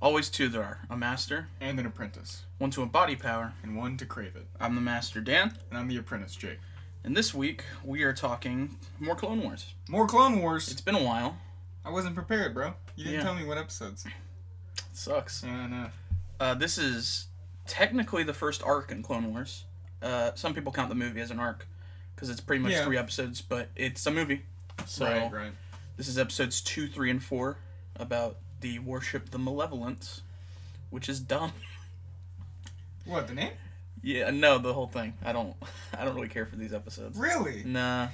Always two there are a master, and an apprentice, one to embody power. and one to crave it. I'm the master, Dan. And I'm the apprentice, Jake. And this week we are talking more Clone Wars. More Clone Wars. It's been a while. I wasn't prepared, bro. You didn't Yeah. tell me what episodes. It sucks. Yeah, I know. Uh, this is technically the first arc in Clone Wars. Uh, some people count the movie as an arc because it's pretty much Yeah. three episodes, but it's a movie. So right, right. this is episodes two, three, and four about the worship the Malevolence, which is dumb. What the name? Yeah, no, the whole thing. I don't. I don't really care for these episodes. Really? Nah.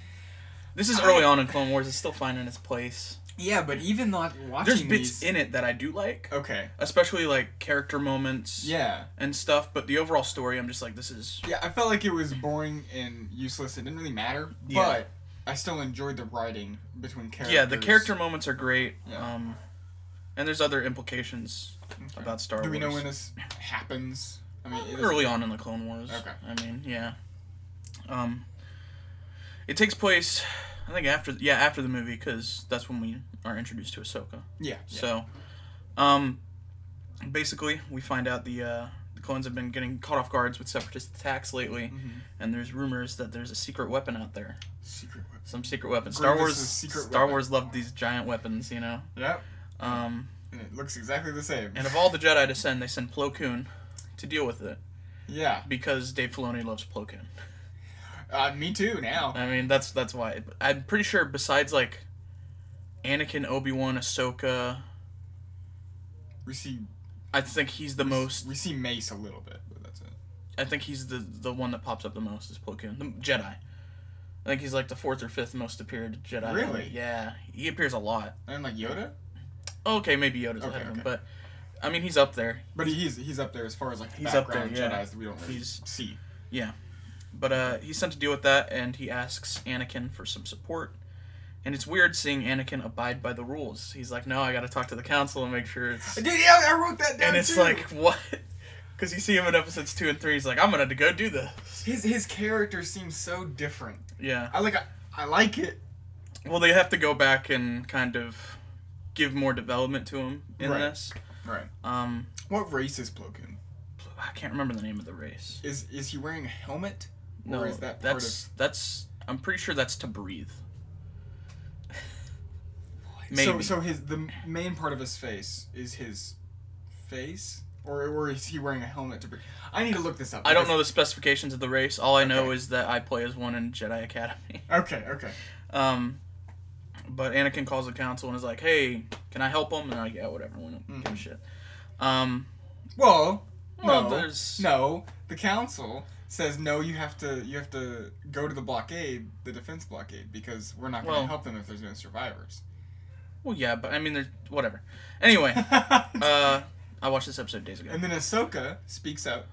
This is I- early on in Clone Wars. It's still finding its place. Yeah, but even not watching it, There's bits these. in it that I do like, okay. especially like character moments Yeah. and stuff. But the overall story, I'm just like, this is Yeah, I felt like it was boring and useless. It didn't really matter, Yeah. but I still enjoyed the writing between characters. yeah. The character moments are great. Yeah. Um, and there's other implications Okay. about Star Wars. Do we know when this happens? I mean, is- early on in the Clone Wars. Okay. I mean, yeah. Um, it takes place, I think after yeah after the movie because that's when we are introduced to Ahsoka. Yeah. yeah. So, um, basically we find out the uh, the clones have been getting caught off guards with separatist attacks lately, Mhm. and there's rumors that there's a secret weapon out there, Secret weapon. some secret weapon. Star Wars, secret Star weapon. Wars loved these giant weapons, you know. Yep. Um, And it looks exactly the same. and of all the Jedi to send, they send Plo Koon to deal with it yeah. because Dave Filoni loves Plo Koon. Uh, me too. Now. I mean, that's that's why. I'm pretty sure besides like Anakin, Obi Wan, Ahsoka, We see. I think he's the most. We see Mace a little bit, but that's it. I think he's the the one that pops up the most is Plo Koon, the Jedi. I think he's like the fourth or fifth most appeared Jedi. Really? Yeah, he appears a lot. And like Yoda, Okay, maybe Yoda's Okay, ahead of him, okay. but I mean he's up there. but he's he's up there as far as like He's up there, background yeah. Jedi's that we don't really He's- see. Yeah, but uh, he's sent to deal with that, and he asks Anakin for some support. And it's weird seeing Anakin abide by the rules. He's like, "No, I got to talk to the council and make sure it's." Dude, yeah, I wrote that down and it's too. like what because you see him in episodes two and three he's like i'm gonna go do this his his character seems so different. yeah I like I, I like it. well they have to go back and kind of give more development to him in Right. this Right. um What race is Plo Koon? i can't remember the name of the race Is is he wearing a helmet? no or is that part that's that's i'm pretty sure that's to breathe maybe. So so his the main part of his face is his face, or or is he wearing a helmet to breathe? I need to look this up. i don't know the specifications of the race all i know is that i play as one in jedi academy Okay. Okay. um but anakin calls the council and is like hey can i help him and they're like yeah whatever we don't give a Mhm. shit um Well, well no, there's no. The council says no. You have to you have to go to the blockade, the defense blockade, because we're not going to Well- help them if there's no survivors. Well, yeah, but I mean, there's whatever. Anyway, uh, I watched this episode days ago. and then Ahsoka speaks up,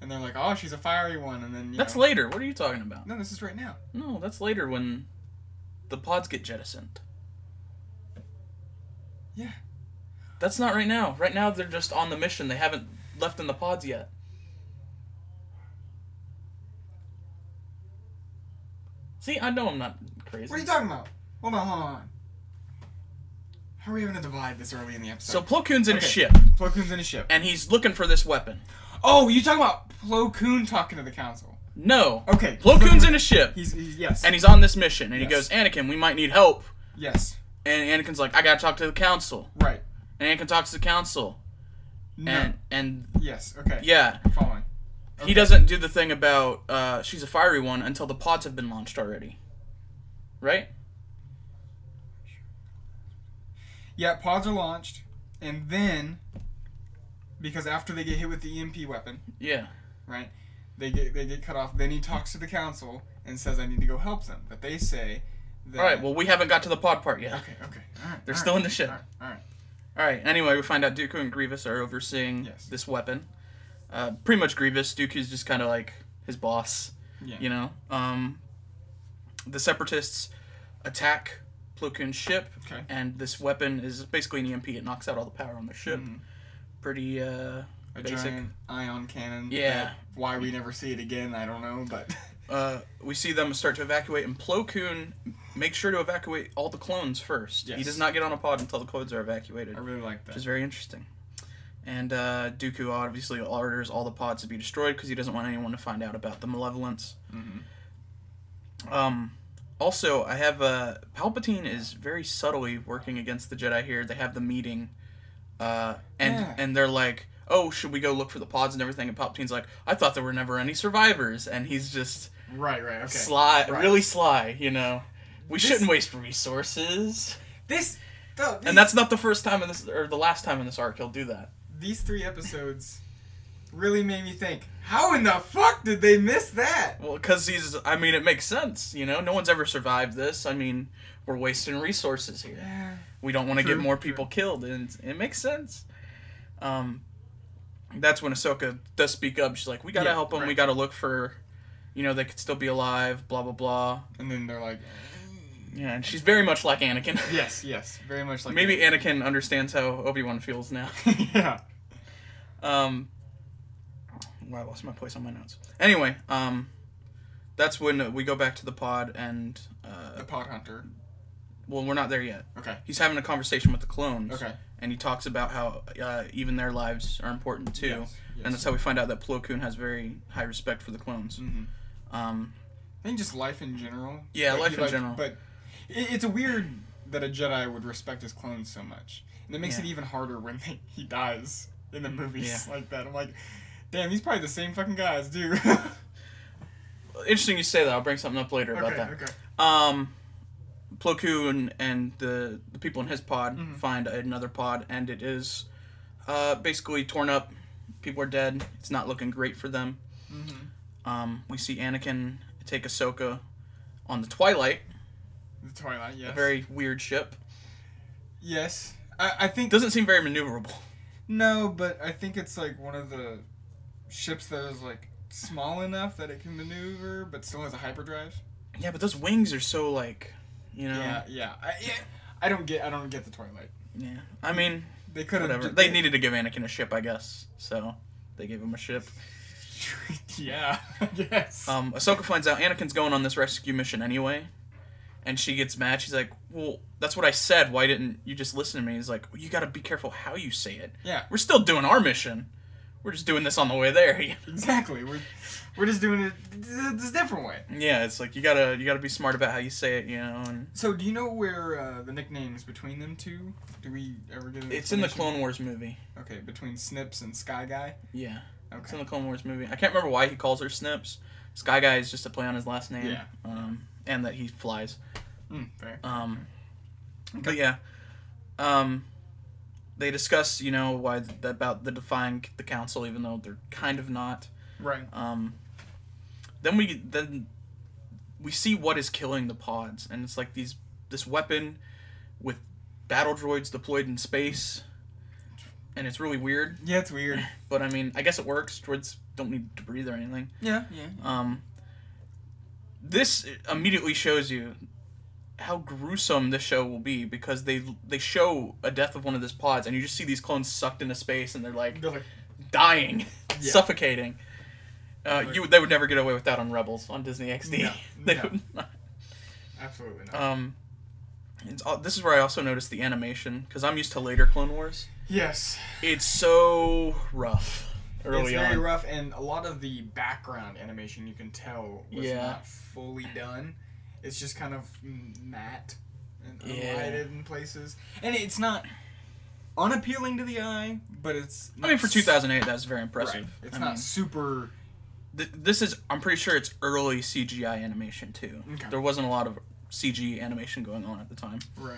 and they're like, "Oh, she's a fiery one," and then you That's know, later. What are you talking about? No, this is right now. No, that's later when the pods get jettisoned. Yeah. That's not right now. Right now, they're just on the mission. They haven't left in the pods yet. See, I know I'm not crazy. What are you talking about? Hold on, hold on. How are we even going to divide this early in the so episode? Plo Koon's in Okay. a ship, Plo Koon's in a ship. and he's looking for this weapon. Oh, you talking about Plo Koon talking to the council? No, Okay. Plo Koon's in a ship, He's, he's yes. and he's on this mission, and he goes, "Anakin, we might need help." yes. And Anakin's like, "I gotta talk to the council." Right. And Anakin talks to the council, No. and and yes. Okay. yeah, I'm following. he doesn't do the thing about uh, she's a fiery one until the pods have been launched already, right? Yeah, pods are launched, and then because after they get hit with the EMP weapon, Yeah. right? They get they get cut off. Then he talks to the council and says, "I need to go help them." But they say that. All right. Well, we haven't got to the pod part yet. Okay. Okay. All right. They're all still right, in the ship. All right. All right. All right. Anyway, we find out Dooku and Grievous are overseeing Yes. this weapon. Uh, pretty much Grievous. Dooku's just kind of like his boss. Yeah. You know. Um, the Separatists attack Plo Koon's ship, Okay. and this weapon is basically an EMP. It knocks out all the power on their ship. Mhm. Pretty. Uh, A Basic. giant ion cannon. Yeah. that- why we never see it again, I don't know, but uh, we see them start to evacuate, and Plo Koon makes sure to evacuate all the clones first. He does not get on a pod until the clones are evacuated. I really like that. which is very interesting. And uh, Dooku obviously orders all the pods to be destroyed because he doesn't want anyone to find out about the malevolence. Mm-hmm. Um, also, I have uh, Palpatine is very subtly working against the Jedi here. They have the meeting, uh, and Yeah. and they're like, "Oh, should we go look for the pods and everything?" And Palpatine's like, "I thought there were never any survivors," and he's just Right, right, okay. sly, Right. really sly. You know, we This- shouldn't waste resources. This, these, And that's not the first time in this, or the last time in this arc he'll do that. these three episodes really made me think. How in the fuck did they miss that? Well, because he's, I mean, it makes sense. You know, no one's ever survived this. I mean, we're wasting resources here. Yeah. We don't want to get more true. people killed, and it makes sense. Um, that's when Ahsoka does speak up. She's like, "We gotta Yeah, help them. We gotta look for, you know, they could still be alive. Blah blah blah." And then they're like, Yeah, and she's very much like Anakin. yes, yes, very much like Maybe Anakin understands how Obi Wan feels now. yeah. Um, well, I lost my place on my notes. Anyway, um, that's when we go back to the pod, and uh, The Pod Hunter. well, we're not there yet. Okay. He's having a conversation with the clones. Okay. And he talks about how uh, even their lives are important too, Yes, yes. and that's how we find out that Plo Koon has very high respect for the clones. Mhm. Um, I think just life in general. Yeah, life he, in general. But it, it's a weird that a Jedi would respect his clones so much, and it makes Yeah. it even harder when they, he dies in the movies Yeah. like that. I'm like, damn, he's probably the same fucking guy as dude. interesting you say that. I'll bring something up later about okay, that. okay. Um, Plo Koon and the the people in his pod Mhm. find another pod, and it is uh, basically torn up. People are dead. It's not looking great for them. Mm-hmm. Um, we see Anakin take Ahsoka on the Twilight, The Twilight, yes. a very weird ship. Yes. I, I think. Doesn't seem very maneuverable. No, but I think it's like one of the ships that is like small enough that it can maneuver, but still has a hyperdrive. Yeah, but those wings are so like, you know. Yeah, yeah. I, yeah. I don't get. I don't get the Twilight. Yeah. I mean, They could have. They needed to give Anakin a ship, I guess. So they gave him a ship. yeah. yes. Um, Ahsoka finds out Anakin's going on this rescue mission anyway, and she gets mad. She's like, "Well, that's what I said. Why didn't you just listen to me?" He's like, well, "You got to be careful how you say it. yeah. We're still doing our mission. We're just doing this on the way there." Exactly. We're we're just doing it this different way. yeah, it's like you gotta you gotta be smart about how you say it, you know. And So, do you know where uh, the nicknames between them two? Do we ever get? It's in the? Clone Wars movie. Okay, between Snips and Sky Guy. Yeah, Okay. it's in the Clone Wars movie. I can't remember why he calls her Snips. Sky Guy is just a play on his last name. Yeah. Um, and that he flies. Mm, fair. Um, but yeah, um, they discuss, you know, why th- about the defying the council, even though they're kind of not. Right. Um, then we then we see what is killing the pods, and it's like these this weapon with battle droids deployed in space, and it's really weird. Yeah, it's weird. But I mean, I guess it works. Droids don't need to breathe or anything. Yeah, yeah. Um, this immediately shows you how gruesome this show will be because they they show a death of one of these pods and you just see these clones sucked into space and they're like They're like, dying, Yeah. suffocating. Uh, you they would never get away with that on Rebels on Disney XD. No, they no. would not. absolutely not. Um, it's, this is where I also noticed the animation because I'm used to later Clone Wars. yes. It's so rough early it's very on. rough, and a lot of the background animation you can tell was Yeah. not fully done. It's just kind of matte and Yeah. in places, and it's not unappealing to the eye, but it's. I mean, for 2008, that's very impressive. Right. It's I not mean, super. th- this is I'm pretty sure it's early CGI animation too. Okay. There wasn't a lot of CG animation going on at the time. Right.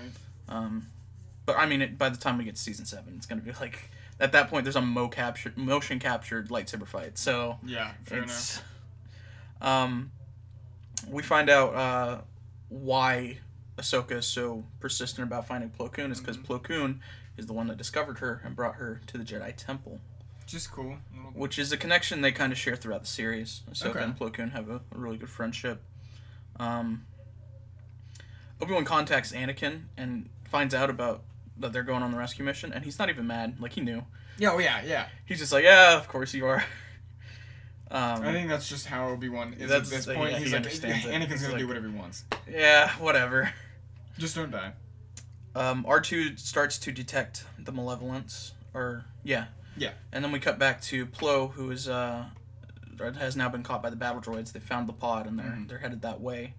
Um, but I mean, it, by the time we get to season seven, it's gonna be like at that point there's a mo capture motion captured lightsaber fight. So Yeah. Fair enough. um, we find out uh, why Ahsoka is so persistent about finding Plo Koon is because Mhm. Plo Koon is the one that discovered her and brought her to the Jedi Temple. Just cool. Which is a connection they kind of share throughout the series. Ahsoka Okay. and Plo Koon have a, a really good friendship. Um, Obi Wan contacts Anakin and finds out about that they're going on the rescue mission, and he's not even mad. Like he knew. Yeah. Oh yeah. Yeah. He's just like, yeah, of course you are. Um, I think that's just how Obi Wan is at this yeah, point. he He's like, understands it. Anakin's He's gonna like- do whatever he wants. yeah, whatever. Just don't die. Um, R two starts to detect the malevolence or yeah, Yeah. And then we cut back to Plo, who is uh, has now been caught by the battle droids. They found the pod and they're Mhm. they're headed that way.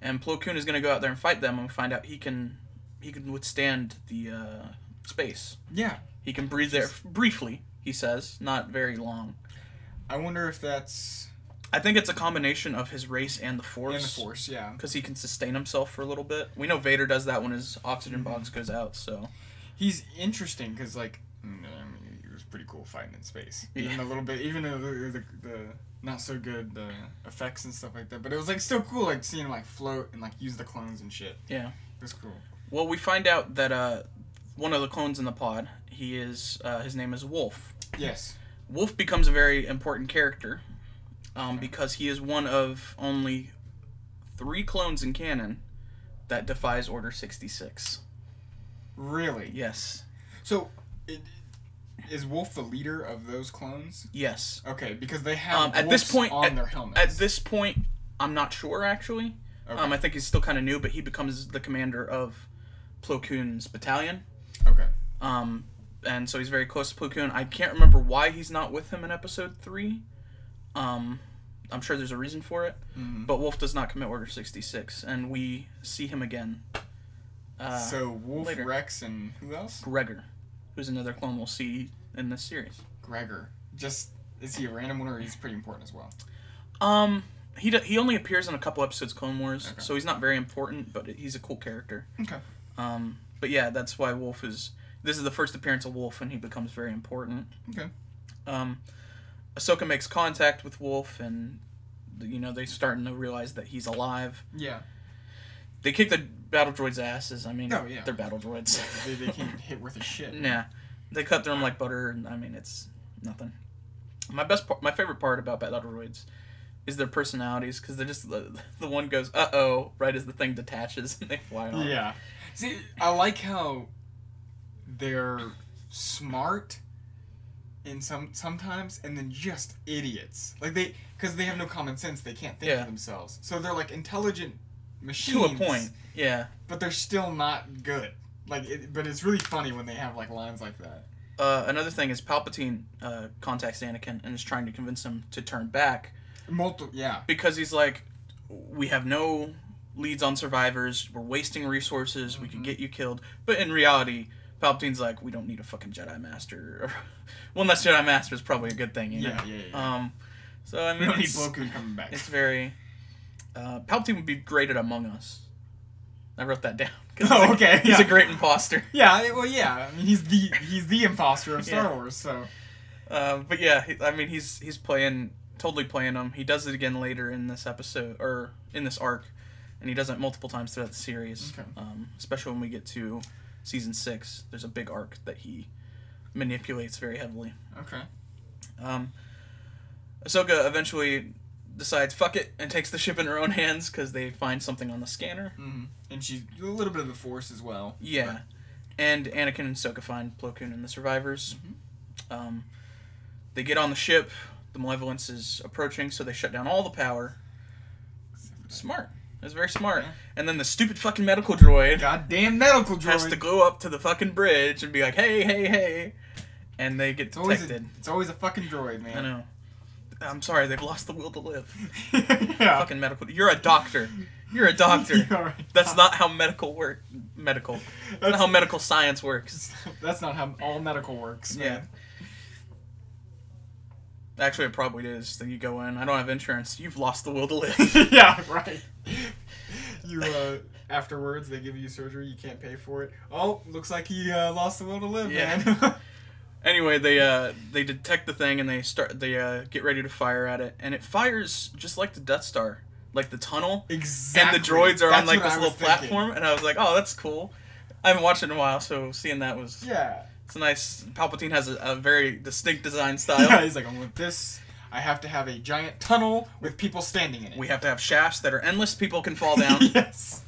And Plo Koon is going to go out there and fight them, and we find out he can he can withstand the uh, space. Yeah. He can breathe there briefly. He says, not very long. I wonder if that's I think it's a combination of his race and the in force. the force. Yeah. Because he can sustain himself for a little bit. We know Vader does that when his oxygen Mm-hmm. box goes out. So He's interesting because like I mean, he was pretty cool fighting in space. Even a little bit, even the, the, the not so good the effects and stuff like that. But it was like still cool, like seeing him like float and like use the clones and shit. yeah. It was cool. Well, we find out that uh, one of the clones in the pod, he is uh, his name is Wolf. Yes. Wolf becomes a very important character um, because he is one of only three clones in canon that defies Order 66. Really. Yes. So, it, is Wolf the leader of those clones? Yes. Okay, because they have Um, at this point- on at- their helmets. At this point, I'm not sure actually. okay. Um, I think he's still kind of new, but he becomes the commander of Plo Koon's battalion. okay. Um, and so he's very close to Plo Koon. I can't remember why he's not with him in episode three. Um, I'm sure there's a reason for it. Mhm. But Wolf does not commit Order 66, and we see him again. Uh, so Wolf, later. Rex, and who else? Gregor, who's another clone we'll see in this series. Gregor. Just is he a random one or he's pretty important as well? Um, he do, he only appears in a couple episodes Clone Wars, Okay. so he's not very important, but he's a cool character. Okay. Um, but yeah, that's why Wolf is. This is the first appearance of Wolf, and he becomes very important. Okay. Um, Ahsoka makes contact with Wolf, and you know they're starting to realize that he's alive. Yeah. They kick the battle droids' asses. I mean, Oh, yeah. they're battle droids. They, they can't hit worth a shit. Nah, they cut through them like butter. And I mean, it's nothing. My best, part, my favorite part about battle droids is their personalities because they're just the, the one goes uh oh right as the thing detaches and they fly off. Yeah. See, I like how they're smart in some sometimes and then just idiots. Like they cuz they have no common sense, they can't think Yeah. for themselves. So they're like intelligent machines To a point, yeah. But they're still not good. Like it, but it's really funny when they have like lines like that. Uh, another thing is Palpatine uh, contacts Anakin and is trying to convince him to turn back Multiple yeah. because he's like, we have no leads on survivors. We're wasting resources. We could Mhm. get you killed. But in reality, Palpatine's like, we don't need a fucking Jedi Master. One less Jedi Master is probably a good thing. You Yeah, know? yeah, yeah. Um, so I mean, we don't need Koon coming back. it's very. Uh, Palpatine would be great at Among Us. I wrote that down. Oh, he's a- okay, He's yeah. a great imposter. Yeah, well yeah. I mean he's the he's the imposter of Star Yeah. Wars, so Um, but yeah, he, I mean, he's he's playing totally playing him. He does it again later in this episode or in this arc, and he does it multiple times throughout the series. Okay. Um, especially when we get to season six, there's a big arc that he manipulates very heavily. okay. Um, Ahsoka eventually decides fuck it and takes the ship in her own hands because they find something on the scanner. hmm And she's a little bit of the force as well. Yeah, and Anakin and Ahsoka find Plo Koon and the survivors. Mm-hmm. Um, they get on the ship. The Malevolence is approaching, so they shut down all the power. Smart. It's very smart. Yeah. And then the stupid fucking medical droid Goddamn medical droid. has to go up to the fucking bridge and be like, "Hey, hey, hey," and they get it's always a, detected. it's always a fucking droid, man. I know. I'm sorry, they've lost the will to live. yeah. Fucking medical. You're a doctor. You're a doctor. You're a That's not how medical work. Medical. That's not That's, how medical science works. that's not how all medical works. Yeah. Actually, it probably is. Then you go in. I don't have insurance. You've lost the will to live. yeah, right. You uh, afterwards they give you surgery, you can't pay for it. Oh, looks like he uh, lost the will to live, Yeah. man. anyway, they uh they detect the thing and they start they uh get ready to fire at it, and it fires just like the Death Star, like the tunnel, exactly. and the droids are on like this little thinking. platform, and I was like, oh, that's cool. I haven't watched it in a while, so seeing that was Yeah. It's a nice. Palpatine has a, a very distinct design style. Yeah, he's like, I'm with this. I have to have a giant tunnel with people standing in it. We have to have shafts that are endless. People can fall down. yes.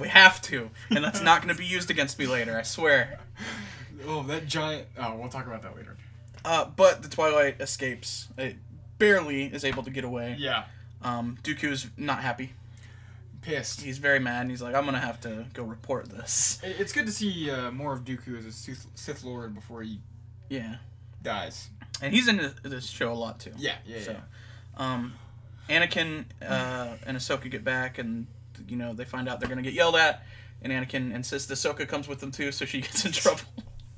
we have to, and that's not going to be used against me later. I swear. Oh, that giant. Oh, we'll talk about that later. Uh, but the Twilight escapes. It barely is able to get away. Yeah. Um, Dooku is not happy. Pissed. He's very mad. And he's like, I'm gonna have to go report this. It's good to see uh, more of Dooku as a Sith, Sith Lord before he Yeah, dies. and he's in this- this show a lot too. Yeah, yeah, So, yeah. um, Anakin uh, and Ahsoka get back, and you know they find out they're gonna get yelled at, and Anakin insists Ahsoka comes with them too, so she gets in trouble,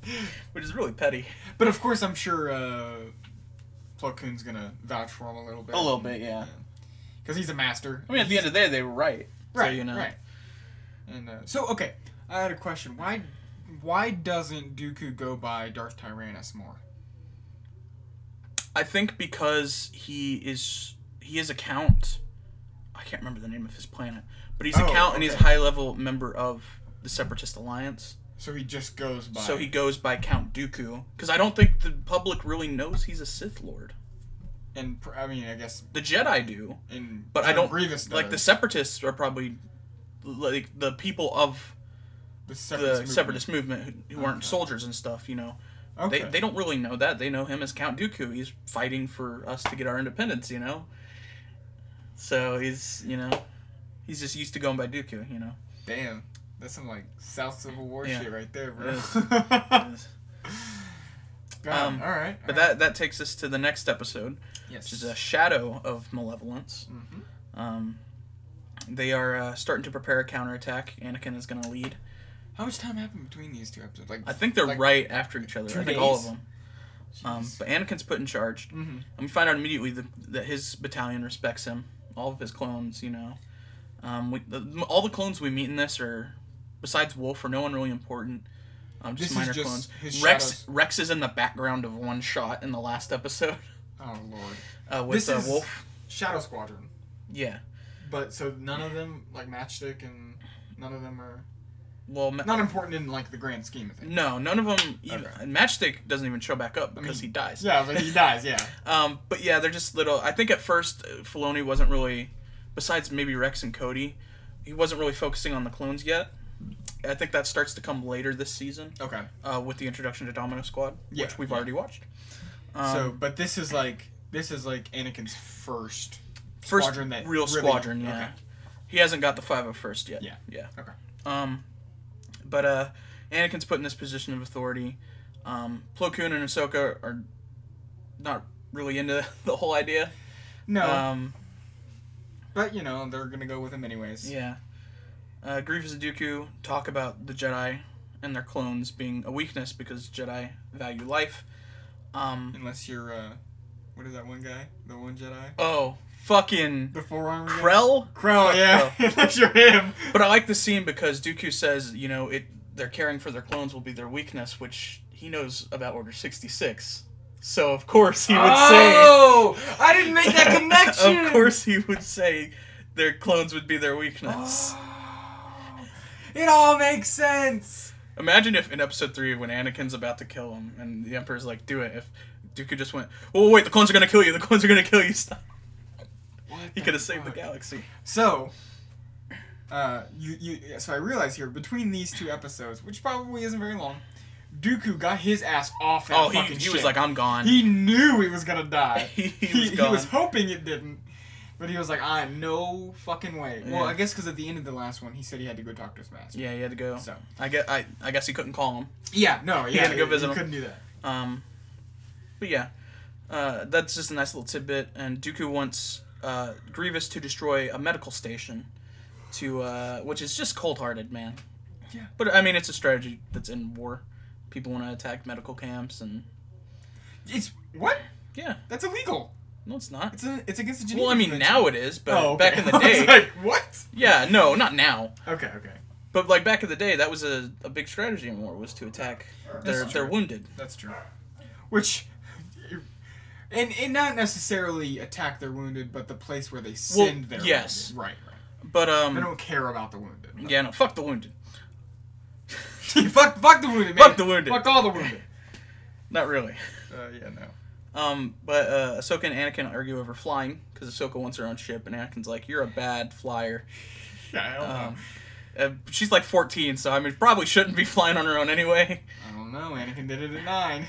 which is really petty. But of course, I'm sure uh, Plo Koon's gonna vouch for him a little bit. A little bit, yeah. Because he's a master. I mean, at the end of the day, they were right. right, So, you know, right. And uh, so, okay, I had a question. Why, why doesn't Dooku go by Darth Tyrannus more? I think because he is he is a count. I can't remember the name of his planet, but he's a Oh, count and he's a high level member of the Separatist Alliance. So he just goes by. So he goes by Count Dooku because I don't think the public really knows he's a Sith Lord. And I mean, I guess The Jedi do, in but I don't Grievous like the. Separatists are probably like the people of the the separatist. movement. Separatist movement who, who aren't soldiers and stuff. You know, Okay. they they don't really know that. They know him as Count Dooku. He's fighting for us to get our independence. You know, so he's you know he's just used to going by Dooku. You know. Damn, that's some like South Civil War Yeah. shit right there, bro. It is. God, Um, all right. But all right. that that takes us to the next episode, yes. which is a shadow of malevolence. Mhm. Um, they are uh, starting to prepare a counterattack. Anakin is going to lead. How much time happened between these two episodes? Like I think they're like, right after each other. two I think all of days? them. Um, but Anakin's put in charge, Mhm. and we find out immediately that, that his battalion respects him. All of his clones, you know. Um, we, the, all the clones we meet in this are, besides Wolf, are no one really important. Um, just This is minor just clones. Rex shadows. Rex is in the background of one shot in the last episode Oh lord. uh, with This uh, is- Wolf. Shadow Squadron. Yeah. But so none of them like Matchstick and none of them are Well, ma- not important in like the grand scheme of things. no, none of them. Even, Okay. Matchstick doesn't even show back up I because mean, he dies. Yeah, like he dies. Yeah. Um, but yeah, they're just little. I think at first uh, Filoni wasn't really, besides maybe Rex and Cody, he wasn't really focusing on the clones yet. I think that starts to come later this season Okay. uh, with the introduction to Domino Squad, Yeah, which we've yeah. already watched. Um, so, but this is like this is like Anakin's first first squadron that real really- squadron, yeah. okay. He hasn't got the 501st yet. Yeah. Yeah. Okay. Um, but uh, Anakin's put in this position of authority. Um, Plo Koon and Ahsoka are not really into the whole idea. No, Um, but you know they're gonna go with him anyways. Yeah. Uh, Grievous and Dooku talk about the Jedi and their clones being a weakness because Jedi value life. Um, Unless you're uh, what is that one guy? The one Jedi? oh, fucking The forearm? Krell. Krell, yeah. Unless you're him. But I like the scene because Dooku says, you know, it their caring for their clones will be their weakness, which he knows about Order 66. So of course he would say. oh, I didn't make that connection. Of course he would say their clones would be their weakness. Oh, it all makes sense. Imagine if in episode three, when Anakin's about to kill him, and the Emperor's like, "Do it." If Dooku just went, "Oh wait, the clones are gonna kill you. The clones are gonna kill you." Stop. He could have saved the galaxy. So, uh, you you so I realize here between these two episodes, which probably isn't very long, Dooku got his ass off that Oh, he, fucking he ship. was like, "I'm gone." he knew he was gonna die. He- he he, was he was hoping it didn't, but he was like, "I no fucking way." Well, I guess because at the end of the last one, he said he had to go talk to his master. yeah, he had to go. So I get. I, I guess he couldn't call him. yeah, no, yeah, had to go visit he him. couldn't do that. Um, but yeah, uh, that's just a nice little tidbit. And Dooku wants uh, Grievous to destroy a medical station, to uh, which is just cold-hearted, man. Yeah. But I mean, it's a strategy that's in war. People want to attack medical camps, and It's what? yeah, That's illegal. No, it's not. It's a, it's against the Geneva Well, I mean, Convention. now it is, but oh, okay. back in the I was day, like, what? yeah, no, not now. Okay, okay. But like back in the day, that was a, a big strategy in war was to attack their their wounded. That's true. Which, and, and not necessarily attack their wounded, but the place where they send their yes. wounded. Right, But um, They don't care about the wounded. yeah, no, fuck the wounded. fuck, fuck the wounded, man. Fuck the wounded. Fuck all the wounded. Not really. Uh, yeah, no. Um, but uh, Ahsoka and Anakin argue over flying because Ahsoka wants her own ship, and Anakin's like, "You're a bad flyer." I don't know. Um, uh, she's like 14, so I mean, probably shouldn't be flying on her own anyway. I don't know. Anakin did it at nine.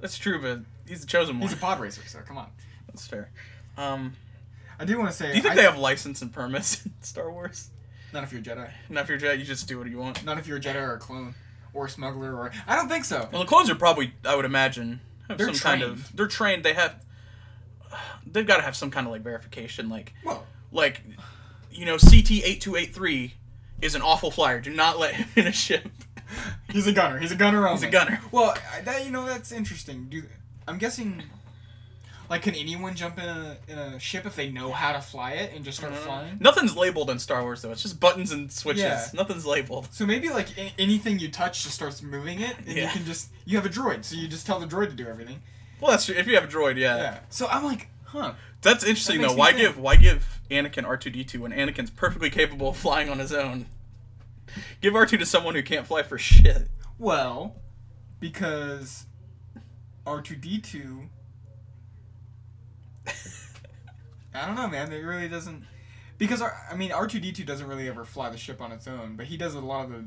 That's true, but he's the chosen one. He's a pod racer, so come on. That's fair. Um, I do want to say. do you think I, they have license and permits in Star Wars? Not if you're a Jedi. Not if you're a Jedi, you just do what you want. Not if you're a Jedi or a clone or a smuggler or. I don't think so. Well, the clones are probably, I would imagine, have They're some kind trained. of. They're trained. They have. They've got to have some kind of like verification, like Well, like, you know, CT eight two eight three is an awful flyer. Do not let him in a ship. he's a gunner. He's a gunner only. He's a gunner. Well, that you know that's interesting. Do I'm guessing, like, can anyone jump in a in a ship if they know how to fly it and just start mm. flying? Nothing's labeled in Star Wars though. It's just buttons and switches. Yeah. Nothing's labeled. So maybe like a- anything you touch just starts moving it, and you can just you have a droid, so you just tell the droid to do everything. Well, that's true. If you have a droid, yeah. Yeah. So I'm like, huh? That's interesting That though. Why think. give why give Anakin R two D two when Anakin's perfectly capable of flying on his own? Give R two to someone who can't fly for shit. Well, because R two D two. I don't know, man. It really doesn't. Because R- I mean, R two D two doesn't really ever fly the ship on its own, but he does a lot of the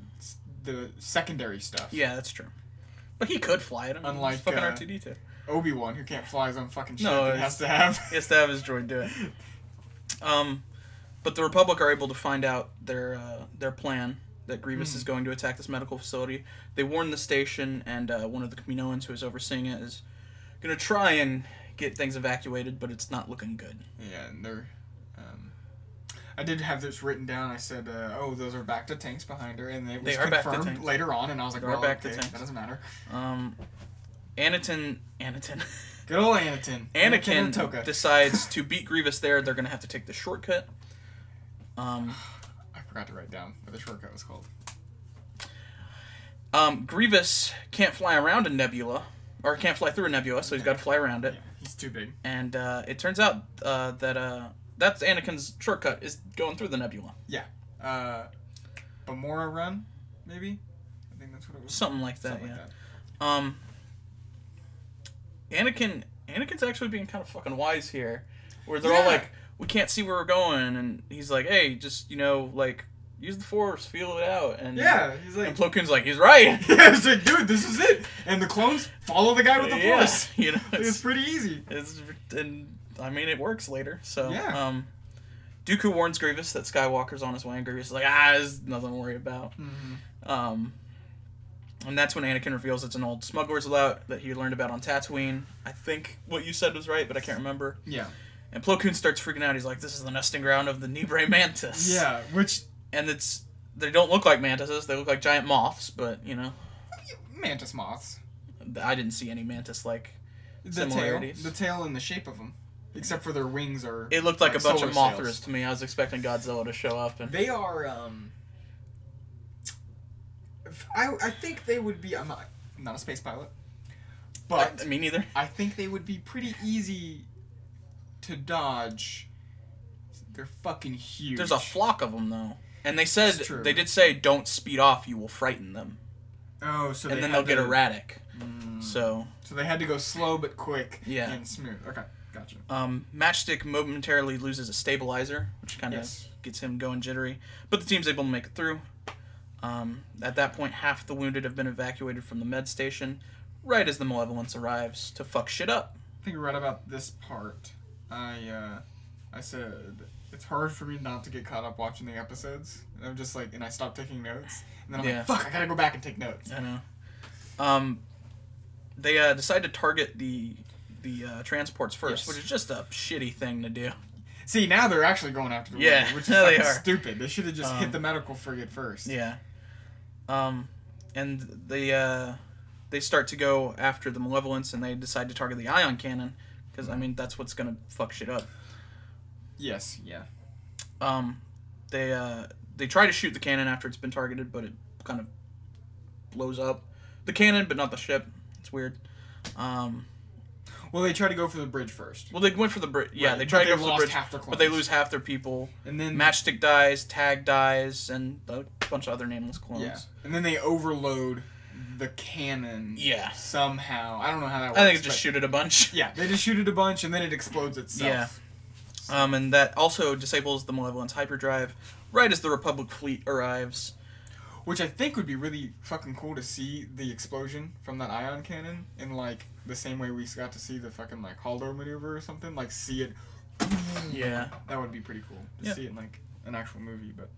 the secondary stuff. Yeah, that's true. But he could fly it. I mean, Unlike, fucking uh, R two D two. Obi Wan, who can't fly his own fucking ship, No, and has to have. He has to have his droid do it. Um, but the Republic are able to find out their uh, their plan that Grievous Hmm. is going to attack this medical facility. They warn the station, and uh, one of the Kaminoans who is overseeing it is going to try and get things evacuated, but it's not looking good. Yeah, and they're. Um, I did have this written down. I said, uh, "Oh, those are back to tanks behind her," and it was They to confirmed later on. And I was like, They "Well, back to okay, tanks. that doesn't matter." Um, Anakin, Anakin, Good old Anakin. Anakin Ahsoka. decides to beat Grievous there. They're to have to take the shortcut. Um, I forgot to write down what the shortcut was called. um, Grievous can't fly around a nebula, or can't fly through a nebula, so he's got to fly around it. Yeah, he's too big. and uh, it turns out uh, that uh, that's Anakin's shortcut is going through the nebula, Yeah. Uh, Balmorra Run, maybe. I think that's what it was. something like that. Something yeah. like that. Um, Anakin, Anakin's actually being kind of fucking wise here, where they're all like, "We can't see where we're going," and he's like, "Hey, just you know, like, use the Force, feel it out." And Yeah, he's like, and Plo Koon's like, "He's right." yeah, it's like, dude, this is it. And the clones follow the guy with the yeah, force. you know, It's, it's, pretty easy. it's and I mean it works later. So Yeah. um, Dooku warns Grievous that Skywalker's on his way, and Grievous is like, "Ah, there's nothing to worry about." Mm-hmm. Um, and that's when Anakin reveals it's an old smuggler's lout that he learned about on Tatooine. I think what you said was right, but I can't remember. Yeah. And Plo Koon starts freaking out. He's like, "This is the nesting ground of the Neebray mantis." Yeah, which And it's they don't look like mantises. They look like giant moths. But you know, mantis moths. I didn't see any mantis like. The tail, the tail and the shape of them, except for their wings are. It looked like, Like a bunch of Mothras sails. to me. I was expecting Godzilla to show up and. They are. um I I think they would be. I'm not I'm not a space pilot, but I, me neither. I think they would be pretty easy to dodge. They're fucking huge. There's a flock of them though, and they said they did say don't speed off. You will frighten them, oh, so and then they'll get erratic. Mm. So So they had to go slow but quick. Yeah. And smooth. Okay, gotcha. Um, Matchstick momentarily loses a stabilizer, which kind of Yes. gets him going jittery. But the team's able to make it through. Um, at that point, half the wounded have been evacuated from the med station, right as the Malevolence arrives to fuck shit up. I think right about this part, I uh, I said it's hard for me not to get caught up watching the episodes. And I'm just like, and I stopped taking notes, and then I'm Yeah. like, fuck, I gotta go back and take notes. I know. Um, they uh, decide to target the the uh, transports first, Yes. which is just a shitty thing to do. See, now they're actually going after the Yeah, which is they are. stupid. They should have just Um, hit the medical frigate first. Yeah. Um, and they uh, they start to go after the Malevolence, and they decide to target the ion cannon because I mean that's what's gonna fuck shit up. Yes. Yeah. Um, they uh, they try to shoot the cannon after it's been targeted, but it kind of blows up the cannon, but not the ship. It's weird. Um, Well, they try to go for the bridge first. well, they went for the bridge. Yeah, Right, they try to go for the lost bridge, half their but they lose half their people. And then Matchstick dies, Tag dies, and a bunch of other nameless clones. Yeah. And then they overload the cannon. Yeah. Somehow, I don't know how that works. I think it just shoot it a bunch. Yeah, they just shoot it a bunch and then it explodes itself. Um, and that also disables the Malevolence hyperdrive right as the Republic fleet arrives. Which I think would be really fucking cool to see the explosion from that ion cannon in like the same way we got to see the fucking like Holdo maneuver or something. Like see it. Yeah. That would be pretty cool to see it in like an actual movie. But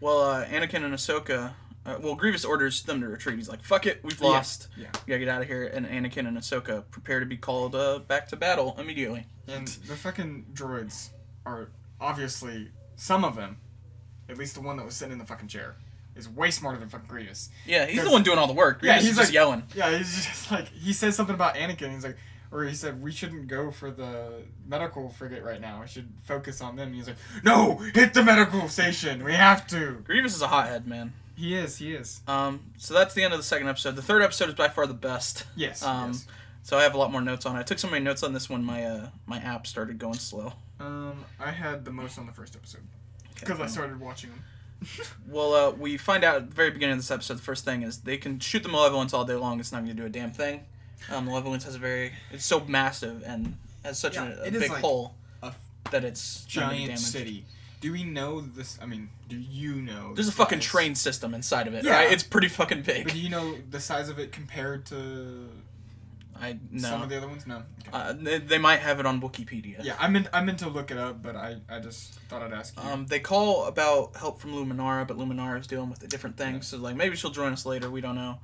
Well, uh, Anakin and Ahsoka Uh, well, Grievous orders them to retreat. He's like, "Fuck it, we've lost. Yeah. We gotta get out of here." And Anakin and Ahsoka prepare to be called uh, back to battle immediately. And the fucking droids are obviously some of them, at least the one that was sitting in the fucking chair, is way smarter than fucking Grievous. Yeah, he's the one doing all the work. Yeah, he's is just like- yelling. Yeah, he's just like he says something about Anakin. He's like, or he said we shouldn't go for the medical frigate right now. We should focus on them. And he's like, no, hit the medical station. We have to. Grievous is a hothead, man. He is. He is. Um, so that's the end of the second episode. The third episode is by far the best. Yes. Um, yes. So I have a lot more notes on it. I took so many notes on this one. my uh, my app started going slow. Um, I had the most on the first episode Okay, because I started watching them. Well, uh, we find out at the very beginning of this episode. The first thing is they can shoot the malevolence all day long. It's not going to do a damn thing. Um, malevolence has a very it's so massive and has such Yeah, a, a big like hole a f- that it's Giant damage. city. Do we know this? I mean, do you know? There's a fucking size? train system inside of it. Yeah. Right? It's pretty fucking But big. do you know the size of it compared to I some of the other ones? No. Okay. Uh, they, they might have it on Wikipedia. yeah, I meant I meant to look it up, but I, I just thought I'd ask you. Um, they call about help from Luminara, but Luminara is dealing with a different thing. So like maybe she'll join us later. We don't know.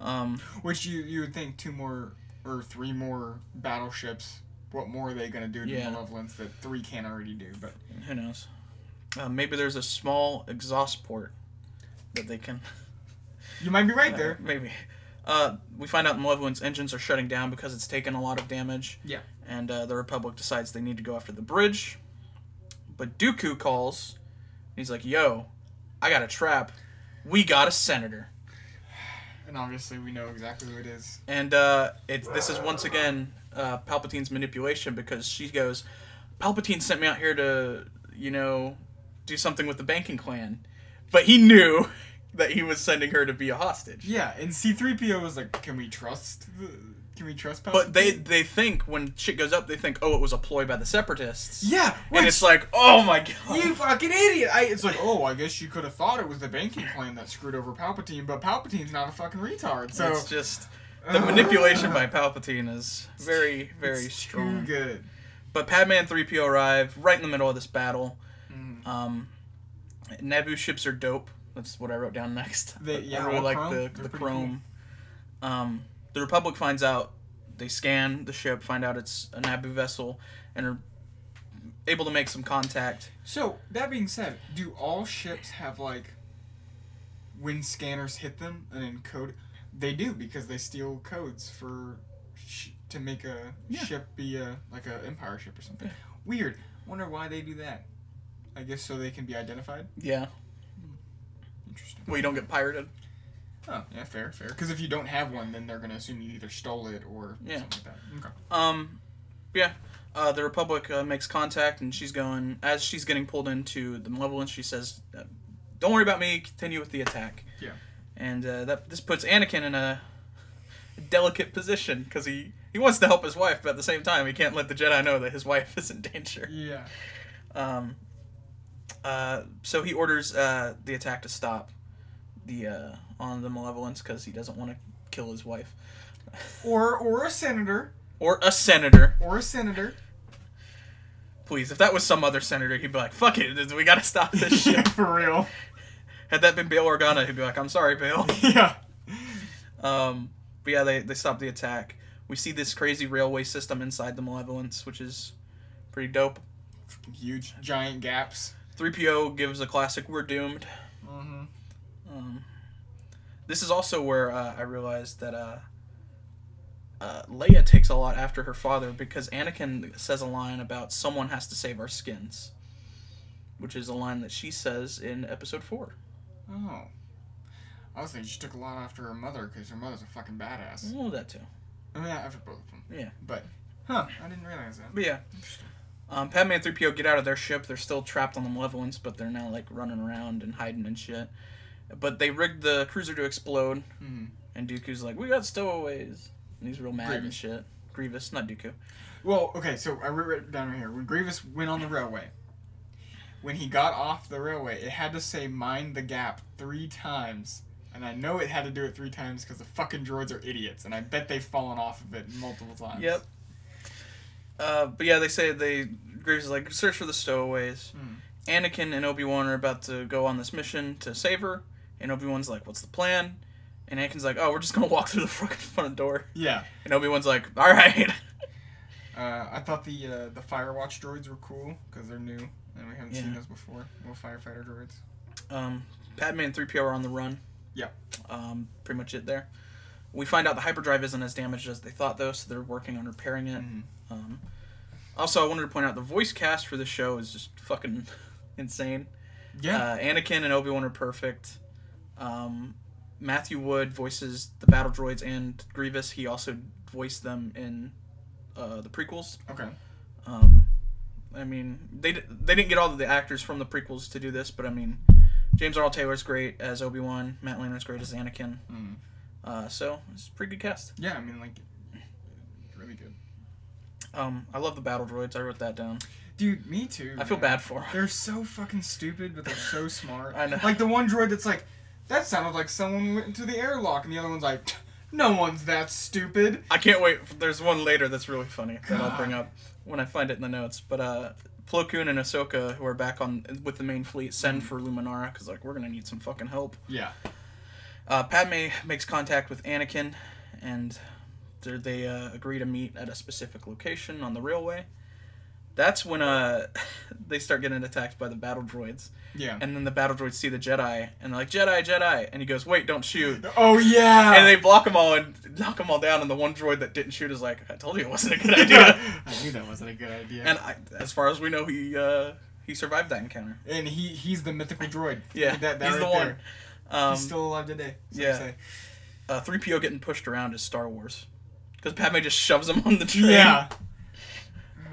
Um, Which you you would think two more or three more battleships. What more are they gonna do to Yeah. Malevolence that three can't already do? But who knows? Uh, maybe there's a small exhaust port that they can. you might be right Uh, there. maybe. Uh, we find out Malevolent's engines are shutting down because it's taken a lot of damage. Yeah. And uh, the Republic decides they need to go after the bridge. But Dooku calls. He's like, "Yo, I got a trap. We got a senator." And obviously we know exactly who it is. And uh, it's this is once again uh, Palpatine's manipulation because she goes, Palpatine sent me out here to, you know, do something with the banking clan, but he knew that he was sending her to be a hostage. Yeah, and C three PO was like, can we trust? The, can we trust? But they Palpatine?" they think when shit goes up, they think, oh, it was a ploy by the separatists. Yeah, and it's like, oh my god. You fucking idiot! I, it's like, oh, I guess you could have thought it was the banking clan that screwed over Palpatine, but Palpatine's not a fucking retard. So it's just the manipulation by Palpatine is very very strong. Too good. But Padme and 3PO arrive right in the middle of this battle. Um, Naboo ships are dope. That's what I wrote down next. They- I really like chrome. the They're the chrome. Um, the Republic finds out. They scan the ship, find out it's a Naboo vessel, and are able to make some contact. So that being said, do all ships have like when scanners hit them and encode? They do because they steal codes for sh- to make a Yeah. ship be a like a Empire ship or something. Yeah. Weird. Wonder why they do that. I guess so they can be identified. Yeah, Interesting. well, you don't get pirated. Oh, yeah, fair, fair. Because if you don't have one, then they're gonna assume you either stole it or Yeah. something like that. Okay. Um, yeah. Uh, the Republic uh, makes contact, and she's going as she's getting pulled into the Malevolence. She says, uh, "Don't worry about me. Continue with the attack." Yeah. And uh, that this puts Anakin in a delicate position because he he wants to help his wife, but at the same time, he can't let the Jedi know that his wife is in danger. Yeah. Um, uh, so he orders uh, the attack to stop the uh, on the Malevolence because he doesn't want to kill his wife Or or a senator. or a senator. Or a senator. Please, if that was some other senator, he'd be like, "Fuck it, we gotta stop this yeah, shit." for real. Had that been Bail Organa, he'd be like, "I'm sorry, Bail." yeah. Um, but yeah, they they stop the attack. We see this crazy railway system inside the Malevolence, which is pretty dope. Huge, giant gaps. 3PO gives a classic "We're doomed." Mm-hmm. Um, this is also where uh, I realized that uh, uh, Leia takes a lot after her father because Anakin says a line about someone has to save our skins, which is a line that she says in Episode Four. Oh. I was thinking she took a lot after her mother because her mother's a fucking badass. Oh, that too. I mean, after both of them. Yeah. But, huh, I didn't realize that. But yeah, um, Padme and 3PO get out of their ship. They're still trapped on the Malevolence, but they're now like running around and hiding and shit. But they rigged the cruiser to explode, hmm and Dooku's like, "We got stowaways," and he's real mad and shit. Grievous, not Dooku. Well, okay, so I wrote it down right here. When Grievous went on the railway, when he got off the railway, it had to say "mind the gap" three times. And I know it had to do it three times because the fucking droids are idiots, and I bet they've fallen off of it multiple times. Yep. Uh, but yeah, they say they Grievous is like search for the stowaways. Hmm. Anakin and Obi Wan are about to go on this mission to save her, And Obi Wan's like, "What's the plan?" And Anakin's like, "Oh, we're just gonna walk through the fucking front door." Yeah. And Obi Wan's like, "All right." Uh, I thought the uh, the Firewatch droids were cool because they're new and we haven't seen those before. Little firefighter droids. Um, Padme and 3PO are on the run. Yeah. Um, pretty much it there. We find out the hyperdrive isn't as damaged as they thought, though, so they're working on repairing it. Mhm. Um, also, I wanted to point out the voice cast for the show is just fucking insane. Yeah. Uh, Anakin and Obi Wan are perfect. Um, Matthew Wood voices the battle droids and Grievous. He also voiced them in uh, the prequels. okay. Um, I mean, they they didn't get all of the actors from the prequels to do this, but I mean, James Earl Taylor's great as Obi Wan. Matt Lanter's great as Anakin. Mm. Uh, so it's a pretty good cast. Yeah, I mean like really good. Um, I love the battle droids. I wrote that down. Dude, me too. I feel bad for them. They're so fucking stupid, but they're so smart. I know. Like the one droid that's like, that sounded like someone went into the airlock, and the other one's like, no one's that stupid. I can't wait. There's one later that's really funny that I'll bring up when I find it in the notes. But uh, Plo Koon and Ahsoka, who are back on with the main fleet, send for Luminara because like we're gonna need some fucking help. Yeah. Uh, Padme makes contact with Anakin, and they- they uh, agree to meet at a specific location on the railway. That's when uh, they start getting attacked by the battle droids, Yeah. and then the battle droids see the Jedi, and they're like Jedi, Jedi, and he goes, "Wait, don't shoot!" oh yeah. And they block them all and knock them all down, and the one droid that didn't shoot is like, "I told you it wasn't a good idea." I knew that wasn't a good idea. and I, as far as we know, he uh, he survived that encounter. And he he's the mythical droid. Yeah, that, that he's right the one. there. Um, he's still alive today. so yeah. uh, 3PO getting pushed around is Star Wars. Because Padme just shoves him on the train. Yeah.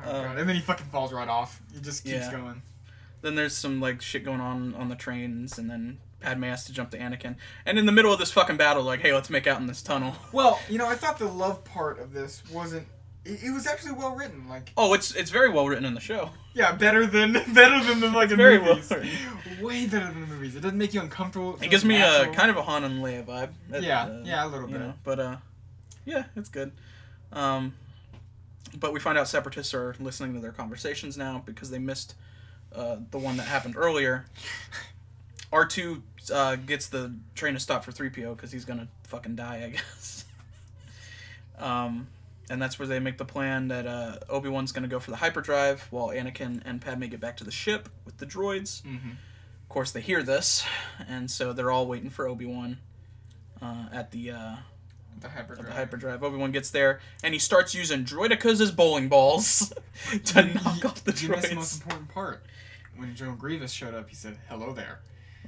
Oh, Um, God. And then he fucking falls right off. He just keeps Yeah. going. Then there's some like shit going on on the trains, and then Padme has to jump to Anakin. And in the middle of this fucking battle, like, hey, let's make out in this tunnel. Well, you know, I thought the love part of this wasn't. It, it was actually well written. Like, Oh, it's it's very well written in the show. yeah, better than better than the fucking very well movies. written. Way better than the movies. It doesn't make you uncomfortable. It gives me a kind of a Han and Leia vibe. at- Yeah, uh, yeah, a little bit. know, but uh, yeah, it's good. Um, but we find out separatists are listening to their conversations now because they missed uh, the one that happened earlier. R two uh, gets the train to stop for three PO because he's gonna fucking die, I guess. um, and that's where they make the plan that uh, Obi Wan's gonna go for the hyperdrive while Anakin and Padme get back to the ship with the droids. hmm Of course, they hear this, and so they're all waiting for Obi Wan uh, at the uh, The hyperdrive. the hyperdrive. Obi Wan gets there, and he starts using droidekas as bowling balls to knock off the You missed the most important part. When Joe Grievous showed up, he said, "Hello there,"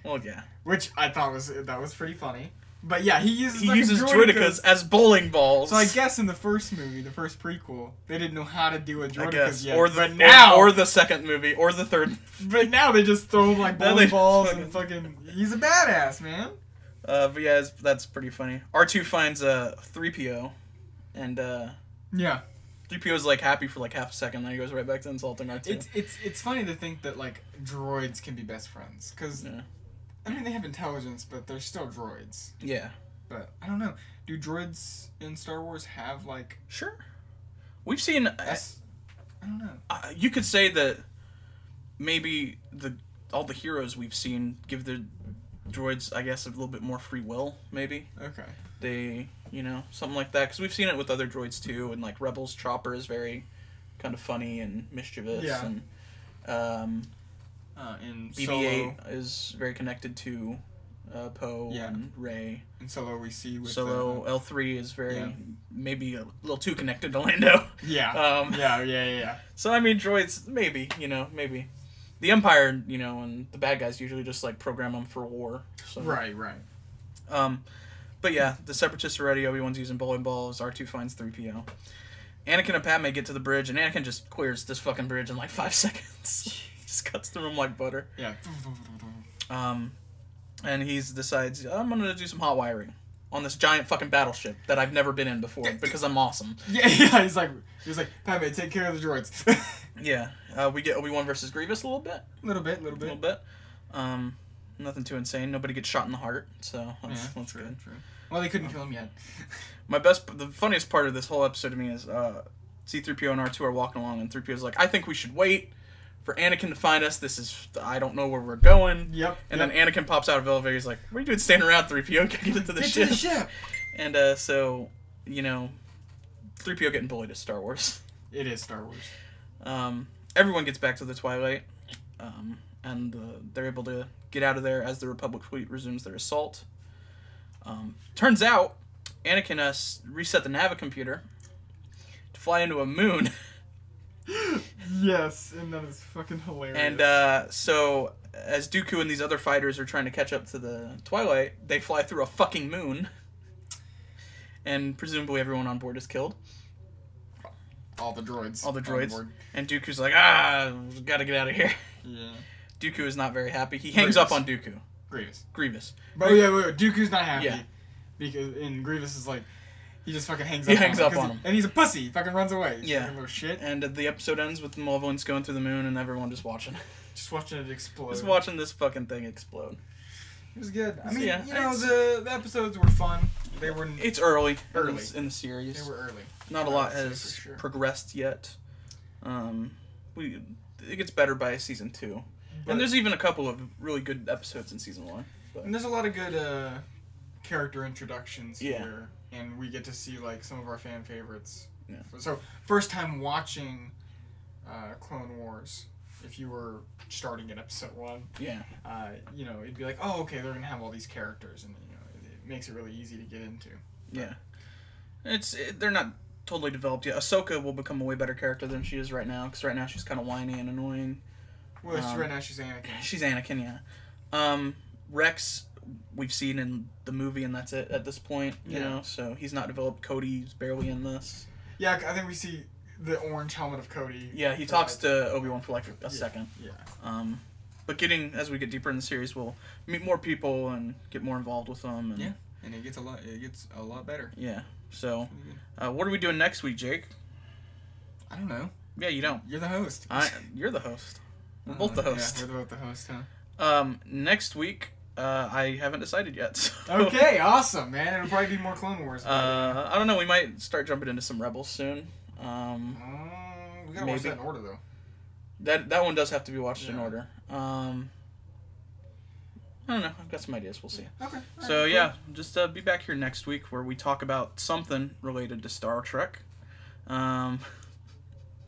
Well, yeah, which I thought was that was pretty funny. But yeah, he uses he fucking uses droidekas. droidekas as bowling balls. So I guess in the first movie, the first prequel, they didn't know how to with I droidekas guess, yet. or the but now, or, or the second movie, or the third. but now they just throw him like bowling balls fucking- and fucking. He's a badass, man. Uh, but yeah, it's, that's pretty funny. R two finds a three PO, and uh, Yeah, three PO is like happy for like half a second, then he goes right back to insulting R two. it's it's it's funny to think that like droids can be best friends because Yeah. I mean they have intelligence, but they're still droids. Yeah, But I don't know. Do droids in Star Wars have like sure. We've seen. S? I don't know. uh, you could say that maybe the all the heroes we've seen give the droids, I guess, a little bit more free will. Maybe Okay. they, you know, something like that. Because we've seen it with other droids too, and like Rebels Chopper is very kind of funny and mischievous, Yeah. and um, Uh, in BB-8 Solo, is very connected to uh, Poe Yeah. and Rey. And Solo we see with Solo uh, L three is very Yeah. maybe a little too connected to Lando. yeah. Um, yeah, yeah, yeah, yeah. So I mean, droids maybe you know maybe the Empire you know and the bad guys usually just like program them for war. So, Right, right. Um, but yeah, the Separatists are ready. Obi Wan's using bowling balls. R two finds three PO. Anakin and Padme get to the bridge, and Anakin just clears this fucking bridge in like five seconds. he just cuts through them like butter. Yeah. Um, and he decides I'm gonna do some hot wiring on this giant fucking battleship that I've never been in before because I'm awesome. Yeah, yeah. He's like, he's like, Padme, take care of the droids. Yeah, uh, we get Obi Wan versus Grievous a little bit. A little bit, little bit, a little bit. Um, nothing too insane. Nobody gets shot in the heart, so that's, Yeah, that's true, good. true. Well, they couldn't kill him yet. My best, the funniest part of this whole episode to me is uh, C-3PO and R2 are walking along, and 3PO is like, "I think we should wait for Anakin to find us. This is I don't know where we're going. Yep. And yep. then Anakin pops out of the elevator. He's like, "What are you doing standing around, 3PO? Get into the Get ship." to the ship. And uh, so, you know, 3PO getting bullied is Star Wars. It is Star Wars. Um, everyone gets back to the Twilight, um, and uh, they're able to get out of there as the Republic fleet resumes their assault. Um, turns out, Anakin uh, s- reset the navicomputer to fly into a moon, yes, and that is fucking hilarious. and uh, so as Dooku and these other fighters are trying to catch up to the Twilight, they fly through a fucking moon, and presumably everyone on board is killed. All the droids. all the on droids. board. And Dooku's like, ah, gotta get out of here. Yeah. Dooku is not very happy. He hangs up on Dooku. Grievous. Grievous. But oh, yeah, wait, wait, Dooku's not happy. Yeah. Because and Grievous is like, he just fucking hangs He up. hangs on up him, 'cause on he- him. and he's a pussy. He fucking runs away. He's Yeah. fucking little shit. And the episode ends with the Malevolence going through the moon and everyone just watching. Just watching it explode. Just watching this fucking thing explode. It was good. I mean, yeah, you know, the, the episodes were fun. They were It's early, Early. In, the, in the series. they were early. Not a lot has sure. progressed yet. Um, we it gets better by season two, But- and there's even a couple of really good episodes in season one. But And there's a lot of good uh, character introductions Yeah. here, and we get to see like some of our fan favorites. Yeah. So first time watching uh, Clone Wars, if you were starting at episode one, yeah, uh, you know, it'd be like, oh, okay, they're gonna have all these characters, and you know, it, it makes it really easy to get into. yeah, it's it, they're not totally developed yet. Ahsoka will become a way better character than she is right now because right now she's kind of whiny and annoying. Well, Um, right now she's Anakin. She's Anakin, yeah. Um, Rex, we've seen in the movie, and that's it at this point. You Yeah. know, so he's not developed. Cody's barely in this. Yeah, I think we see the orange helmet of Cody. Yeah, he talks like- to Obi Wan for like a Yeah. second. Yeah. Um, but getting as we get deeper in the series, we'll meet more people and get more involved with them. And, Yeah. And it gets a lot. It gets a lot better. yeah. So, uh, what are we doing next week, Jake? I don't know. Yeah, you don't. You're the host. I, you're the host. We're both the Uh, hosts. Yeah, we're both the host, huh? Um, next week, uh, I haven't decided yet. So. Okay, awesome, man. It'll probably be more Clone Wars. Uh, I don't know. We might start jumping into some Rebels soon. Um, Uh, we gotta watch that in order though. that that one does have to be watched in order. Um, I don't know. I've got some ideas. We'll see. Okay. So yeah, just uh, be back here next week where we talk about something related to Star Trek. Um,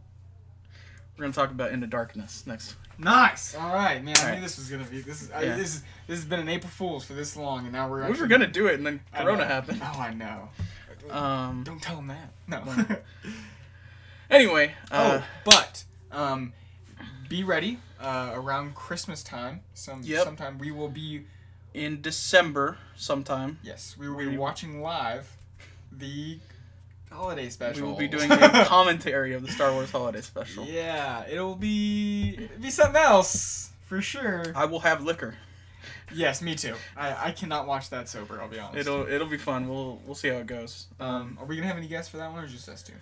we're gonna talk about Into Darkness next. Nice. All right, man. I All knew this was gonna be. This is. I, this is. This has been an April Fool's for this long, and now we're. We were gonna do it, and then Corona happened. Oh, I know. Um, Don't tell him that. No. Well. anyway, uh, oh, but um, be ready. Uh, around Christmas time, some Yep. sometime we will be. in December sometime, Yes, we will be We- watching live the holiday special. we will be doing a commentary of the Star Wars Holiday Special. Yeah, it'll be it'll be something else for sure. I will have liquor. Yes, me too. I, I cannot watch that sober. I'll be honest. It'll it'll be fun. We'll we'll see how it goes. Um, are we gonna have any guests for that one, or just us two?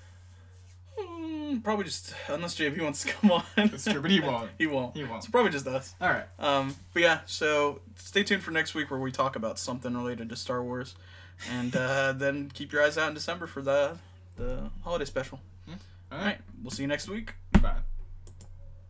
Mm, probably just unless JP wants to come on. That's true, but he won't. he won't. He won't. So probably just us. All right. Um, but yeah, so stay tuned for next week where we talk about something related to Star Wars, and uh, then keep your eyes out in December for the the holiday special. All All right, we'll see you next week.